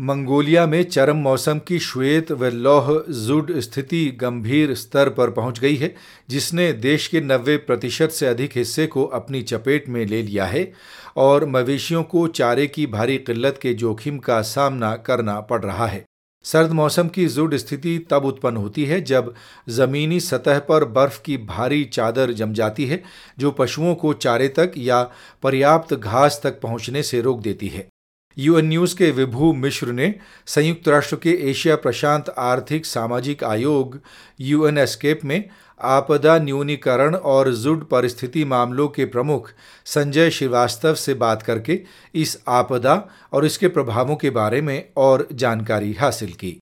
Mongolia में चरम मौसम की श्वेत व लौह जुड स्थिति गंभीर स्तर पर पहुँच गई है, जिसने देश के 90 प्रतिशत से अधिक हिस्से को अपनी चपेट में ले लिया है और मवेशियों को चारे की भारी किल्लत के जोखिम का सामना करना पड़ रहा है। सर्द मौसम की जुड स्थिति तब उत्पन्न होती है जब ज़मीनी सतह पर बर्फ़ की भारी चादर जम जाती है, जो पशुओं को चारे तक या पर्याप्त घास तक पहुँचने से रोक देती है। यूएन न्यूज़ के विभू मिश्र ने संयुक्त राष्ट्र के एशिया प्रशांत आर्थिक सामाजिक आयोग यूएन एस्केप में आपदा न्यूनीकरण और जुड परिस्थिति मामलों के प्रमुख संजय श्रीवास्तव से बात करके इस आपदा और इसके प्रभावों के बारे में और जानकारी हासिल की।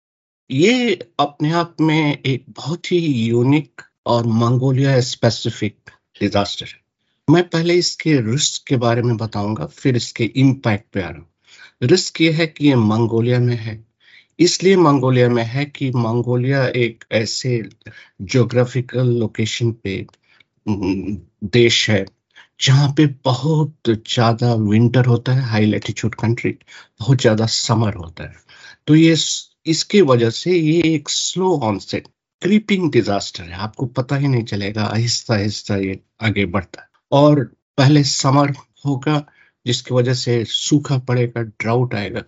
ये अपने आप में एक बहुत ही यूनिक और मंगोलिया स्पेसिफिक डिजास्टर है। मैं पहले इसके रिस्क के बारे में बताऊँगा, फिर इसके इम्पैक्ट पे आ रहा हूँ रिस्क ये है कि ये मंगोलिया में है। इसलिए मंगोलिया में है कि मंगोलिया एक ऐसे जोग्राफिकल लोकेशन पे देश है, जहाँ पे बहुत ज़्यादा विंटर होता है हाई लेटीट्यूड कंट्री बहुत ज़्यादा समर होता है। तो ये इसके वजह से ये एक स्लो ऑनसेट क्रीपिंग डिजास्टर है। आपको पता ही नहीं चलेगा आहिस्ता आहिस्ता ये आगे बढ़ता है। और पहले समर होगा जिसकी वजह से सूखा पड़ेगा ड्राउट आएगा।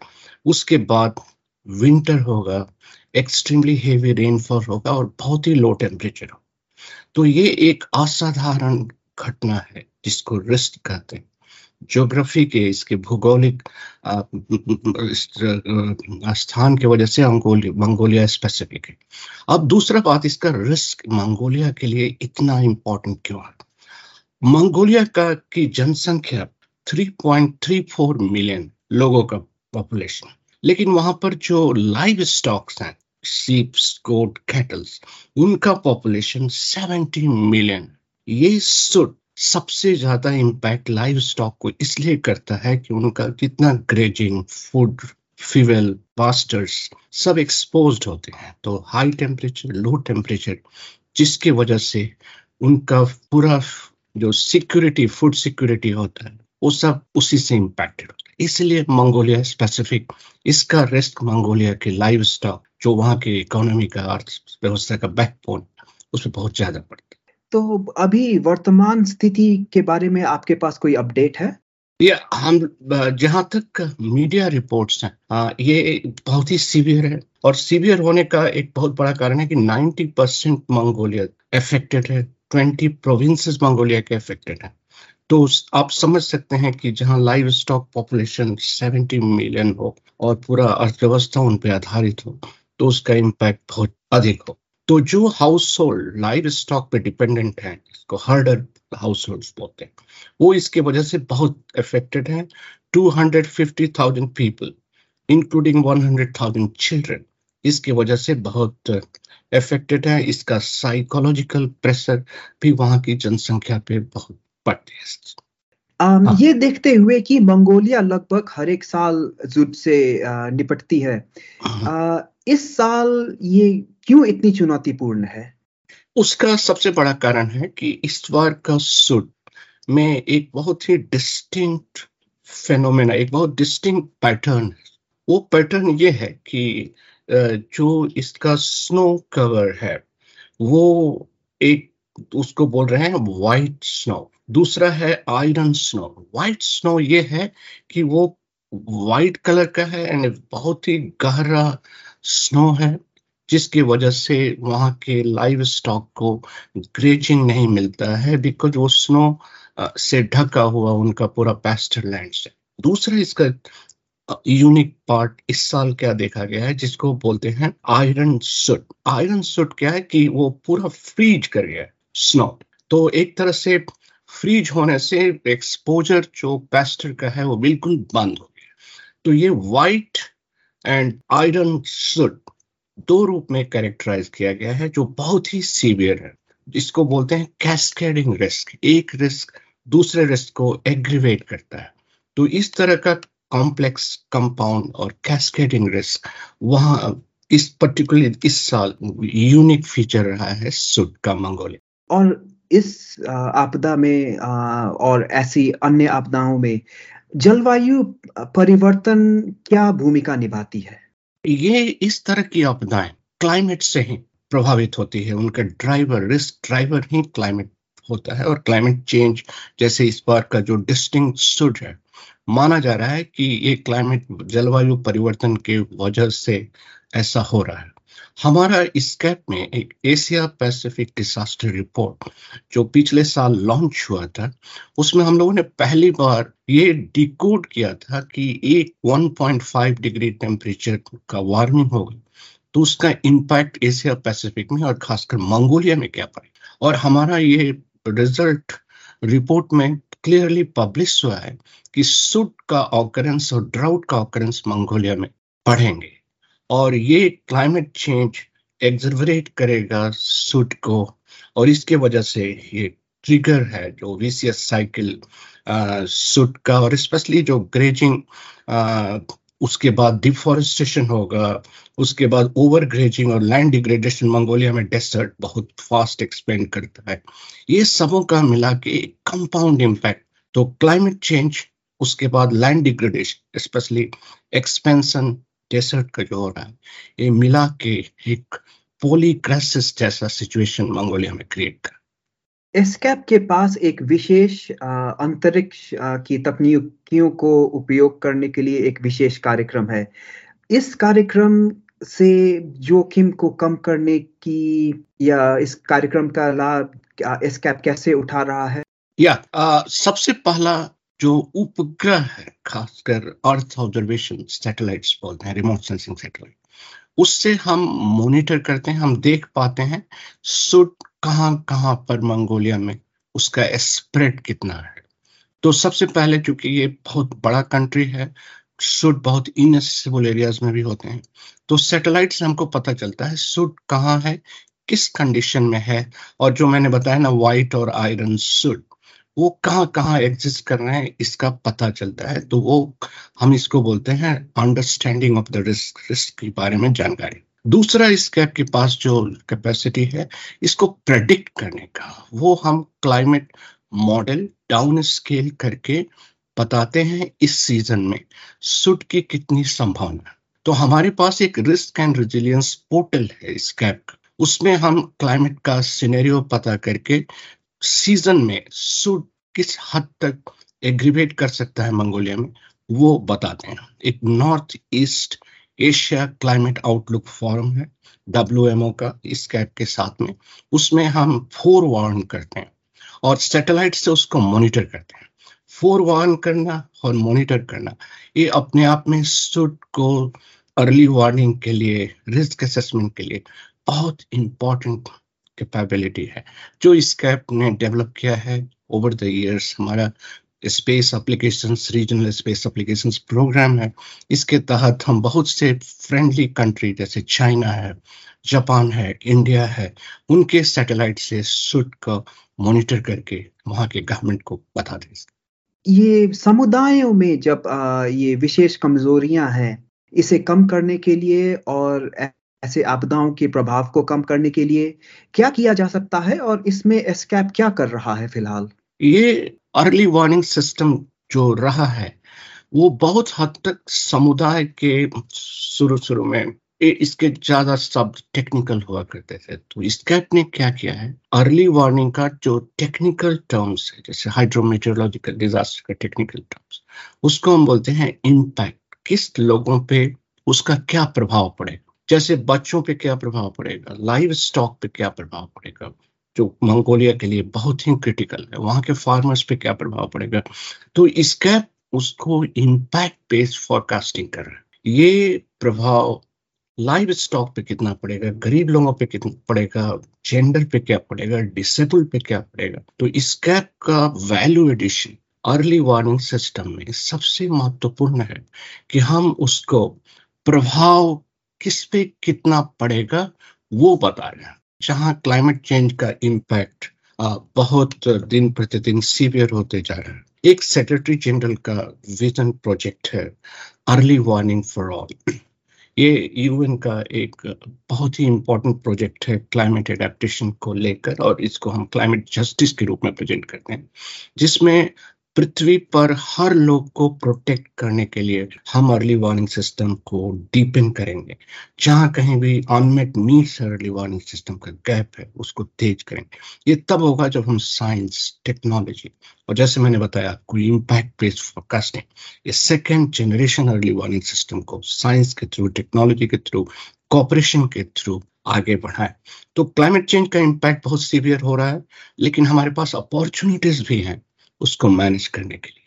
उसके बाद विंटर होगा एक्सट्रीमली हेवी रेनफॉल होगा और बहुत ही लो टेम्परेचर हो तो ये एक असाधारण घटना है जिसको रिस्क कहते हैं। ज्योग्राफी के इसके भूगोलिक स्थान की वजह से मंगोलिया स्पेसिफिक है। अब दूसरा बात, इसका रिस्क मंगोलिया के लिए इतना इंपॉर्टेंट क्यों है? मंगोलिया का, की जनसंख्या 3.34 मिलियन लोगों का पॉपुलेशन लेकिन वहाँ पर जो लाइव स्टॉक्स हैं सीप्स गोट कैटल्स उनका पॉपुलेशन 70 मिलियन ये सुट सबसे ज़्यादा इम्पैक्ट लाइव स्टॉक को इसलिए करता है कि उनका जितना ग्रेजिंग फ़ूड फ्यूल पास्टर्स सब एक्सपोज होते हैं। तो हाई टेम्परेचर लो टेम्परेचर जिसके वजह से उनका पूरा जो सिक्योरिटी फ़ूड सिक्योरिटी होता है वो सब उसी से इम्पैक्टेड होता है। इसलिए मंगोलिया स्पेसिफिक इसका रिस्क मंगोलिया के लाइव स्टॉक जो वहाँ के इकोनॉमी का अर्थव्यवस्था का बैकबोन उसमें बहुत ज़्यादा पड़ता है। तो अभी वर्तमान स्थिति के बारे में आपके पास कोई अपडेट है? ये हम जहाँ तक मीडिया रिपोर्ट्स हैं ये बहुत ही सीवियर है। और सीवियर होने का एक बहुत बड़ा कारण है कि 90 परसेंट मंगोलिया अफेक्टेड है 20 प्रोविंसेस मंगोलिया के अफेक्टेड है। तो आप समझ सकते हैं कि जहाँ लाइव स्टॉक पॉपुलेशन 70 मिलियन हो और पूरा अर्थव्यवस्था उन पर आधारित हो तो उसका इम्पैक्ट बहुत अधिक हो। तो जो हाउस होल्ड लाइव स्टॉक पे डिपेंडेंट है जिसको हर्डर हाउस होल्ड बोलते हैं वो इसके वजह से बहुत अफेक्टेड है। 250,000 पीपल इंक्लूडिंग 100,000 चिल्ड्रन इसकी वजह से बहुत अफेक्टेड है। इसका साइकोलॉजिकल प्रेशर भी वहाँ की जनसंख्या पे बहुत पढ़ते हाँ। ये देखते हुए कि मंगोलिया लगभग हर एक साल जुट से निपटती है। हाँ। आ, इस साल ये क्यों इतनी चुनौतीपूर्ण है? उसका सबसे बड़ा कारण है कि इस बार का सुट में एक बहुत ही डिस्टिंक्ट फेनोमेना एक बहुत डिस्टिंक्ट पैटर्न वो पैटर्न ये है कि जो इसका स्नो कवर है वो एक उसको बोल रहे हैं व्हाइट स्नो दूसरा है आयरन स्नो। व्हाइट स्नो ये है कि वो व्हाइट कलर का है एंड बहुत ही गहरा स्नो है, जिसकी वजह से वहाँ के लाइव स्टॉक को ग्रेजिंग नहीं मिलता है बिकॉज़ वो स्नो से ढका हुआ उनका पूरा पेस्टर लैंड है दूसरा इसका यूनिक पार्ट इस साल क्या देखा गया है, जिसको बोलते हैं आयरन सुट आयरन सुट क्या है कि वो पूरा फ्रीज कर गया है स्नो तो एक तरह से फ्रीज होने से एक्सपोजर जो पेस्टर का है वो बिल्कुल बंद हो गया। तो ये व्हाइट एंड आयरन सुट दो रूप में कैरेक्टराइज किया गया है जो बहुत ही सीवियर है। जिसको बोलते हैं कैस्केडिंग रिस्क एक रिस्क दूसरे रिस्क को एग्रीवेट करता है। तो इस तरह का कॉम्प्लेक्स कंपाउंड और कैस्केडिंग रिस्क वहाँ इस पर्टिकुलर इस साल यूनिक फीचर रहा है सुट का मंगोलिया। और इस आपदा में और ऐसी अन्य आपदाओं में जलवायु परिवर्तन क्या भूमिका निभाती है? ये इस तरह की आपदाएँ क्लाइमेट से ही प्रभावित होती है। उनका ड्राइवर, रिस्क ड्राइवर ही क्लाइमेट होता है और क्लाइमेट चेंज जैसे इस बार का जो डिस्टिंग सुड है, माना जा रहा है कि ये क्लाइमेट जलवायु परिवर्तन के वजह से ऐसा हो रहा है। हमारा स्कैप में एक एशिया पैसिफिक डिजास्टर रिपोर्ट, जो पिछले साल लॉन्च हुआ था, उसमें हम लोगों ने पहली बार ये डिकोड किया था कि एक 1.5 डिग्री टेम्परेचर का वार्मिंग होगा। तो उसका इम्पैक्ट एशिया पैसिफिक में और खासकर मंगोलिया में क्या पड़े? और हमारा ये रिज़ल्ट रिपोर्ट में क्लियरली पब्लिश हुआ है कि सुट का ऑकरेंस और ड्राउट का ऑकरेंस मंगोलिया में बढ़ेंगे और ये क्लाइमेट चेंज एग्जर्वरेट करेगा सुट को। और इसके वजह से ये ट्रिगर है जो विसियस साइकिल सुट का और स्पेशली जो ग्रेजिंग उसके बाद डिफॉरेस्टेशन होगा, उसके बाद ओवर ग्रेजिंग और लैंड डिग्रेडेशन मंगोलिया में डेसर्ट बहुत फास्ट एक्सपेंड करता है। ये सबों का मिला के कंपाउंड इम्पैक्ट तो क्लाइमेट चेंज उसके बाद land degradation specially expansion desert का जो हो रहा है ये मिला के एक पोली क्राइसिस जैसा सिचुएशन मंगोलिया में क्रिएट कर एसकैप के पास एक विशेष अंतरिक्ष की तकनीकियों को उपयोग करने के लिए एक विशेष कार्यक्रम है इस कार्यक्रम से जोखिम को कम करने की या इस कार्यक्रम का लाभ एसकैप कैसे उठा रहा है या आ, सबसे पहला जो उपग्रह है, खासकर अर्थ ऑब्जर्वेशन सैटेलाइट्स बोलते हैं रिमोट सेंसिंग सैटेलाइट उससे हम मॉनिटर करते हैं, हम देख पाते हैं, सुट कहाँ कहाँ पर मंगोलिया में, उसका स्प्रेड कितना है। तो सबसे पहले चूँकि ये बहुत बड़ा कंट्री है, सुट बहुत इनएसेसिबल एरियाज़ में भी होते हैं तो सैटेलाइट से हमको पता चलता है सुट कहाँ है, किस कंडीशन में है, और जो मैंने बताया ना व्हाइट और आयरन सुट वो कहाँ कहाँ एग्जिस्ट कर रहे हैं, इसका पता चलता है। तो वो हम इसको बोलते हैं understanding of the risk risk के बारे में जानकारी। दूसरा इस कैप के पास जो कैपेसिटी है, इसको प्रेडिक्ट करने का। वो हम क्लाइमेट मॉडल डाउन स्केल करके बताते हैं इस सीज़न में, सुट की कितनी संभावना तो हमारे पास एक रिस्क एंड रेजिलियंस पोर्टल है इस कैप का। उसमें हम क्लाइमेट का सिनेरियो पता करके सीज़न में सूट किस हद तक एग्रीवेट कर सकता है मंगोलिया में, वो बताते हैं। एक North East Asia climate outlook forum है डब्ल्यू का, इस कैप के साथ में। उसमें हम फोर वार्न करते हैं और सैटेलाइट से उसको मॉनिटर करते हैं। फोर वार्न करना और मॉनिटर करना, ये अपने आप में सुट को अर्ली वार्निंग के लिए रिस्क असेसमेंट के लिए बहुत इंपॉर्टेंट कैपेबिलिटी है। जो इस कैप ने डेवलप किया है ओवर द इयर्स हमारा space application regional space application programme है। इसके तहत हम बहुत से फ्रेंडली कंट्री जैसे चाइना है जापान है इंडिया है, उनके सैटेलाइट से सुट का मॉनिटर करके वहाँ के गवर्नमेंट को बता दें। ये समुदायों में जब ये विशेष कमजोरियाँ हैं, इसे कम करने के लिए और ऐसे आपदाओं के प्रभाव को कम करने के लिए क्या किया जा सकता है और इसमें एस्कैप क्या कर रहा है फ़िलहाल? ये अर्ली वार्निंग सिस्टम जो रहा है, वो बहुत हद तक समुदाय के शुरू शुरू में इसके ज़्यादा शब्द टेक्निकल हुआ करते थे। तो स्कैप ने क्या किया है? अर्ली वार्निंग का जो टेक्निकल टर्म्स है, जैसे हाइड्रोमेट्रोलॉजिकल डिजास्टर का टेक्निकल टर्म्स उसको हम बोलते हैं इम्पैक्ट किस लोगों पे उसका क्या प्रभाव पड़ेगा? जैसे बच्चों पे क्या प्रभाव पड़ेगा? लाइव स्टॉक पे क्या प्रभाव पड़ेगा? जो मंगोलिया के लिए बहुत ही क्रिटिकल है, वहाँ के फार्मर्स पे क्या प्रभाव पड़ेगा? तो इसका, उसको इम्पैक्ट बेस्ड फॉरकास्टिंग कर रहा है। ये प्रभाव लाइव स्टॉक पे कितना पड़ेगा? गरीब लोगों पे कितना पड़ेगा? जेंडर पे क्या पड़ेगा? डिसेबल पे क्या पड़ेगा? तो इस कैप का value addition early warning system में सबसे महत्वपूर्ण है कि हम उसको प्रभाव किस पे कितना पड़ेगा, वो बता रहे हैं। जहाँ क्लाइमेट चेंज का इम्पैक्ट बहुत दिन प्रतिदिन सीवियर होते जा रहा है। एक सेक्रेटरी जनरल का विजन प्रोजेक्ट है अर्ली वार्निंग फॉर ऑल ये यूएन का एक बहुत ही इंपॉर्टेंट प्रोजेक्ट है क्लाइमेट एडेप्टेशन को लेकर, और इसको हम क्लाइमेट जस्टिस के रूप में प्रेजेंट करते हैं। जिसमें पृथ्वी पर हर लोग को प्रोटेक्ट करने के लिए हम अर्ली वार्निंग सिस्टम को डीपन करेंगे। जहाँ कहीं भी unmet needs early warning system का गैप है, उसको तेज करेंगे। ये तब होगा जब हम साइंस टेक्नोलॉजी और जैसे मैंने बताया कोई इम्पैक्ट बेस्ड फोरकास्टिंग ये second generation early warning system को साइंस के थ्रू टेक्नोलॉजी के थ्रू कॉपरेशन के थ्रू आगे बढ़ाए। तो क्लाइमेट चेंज का इम्पैक्ट बहुत सीवियर हो रहा है, लेकिन हमारे पास अपॉर्चुनिटीज़ भी हैं। उसको मैनेज करने के लिए।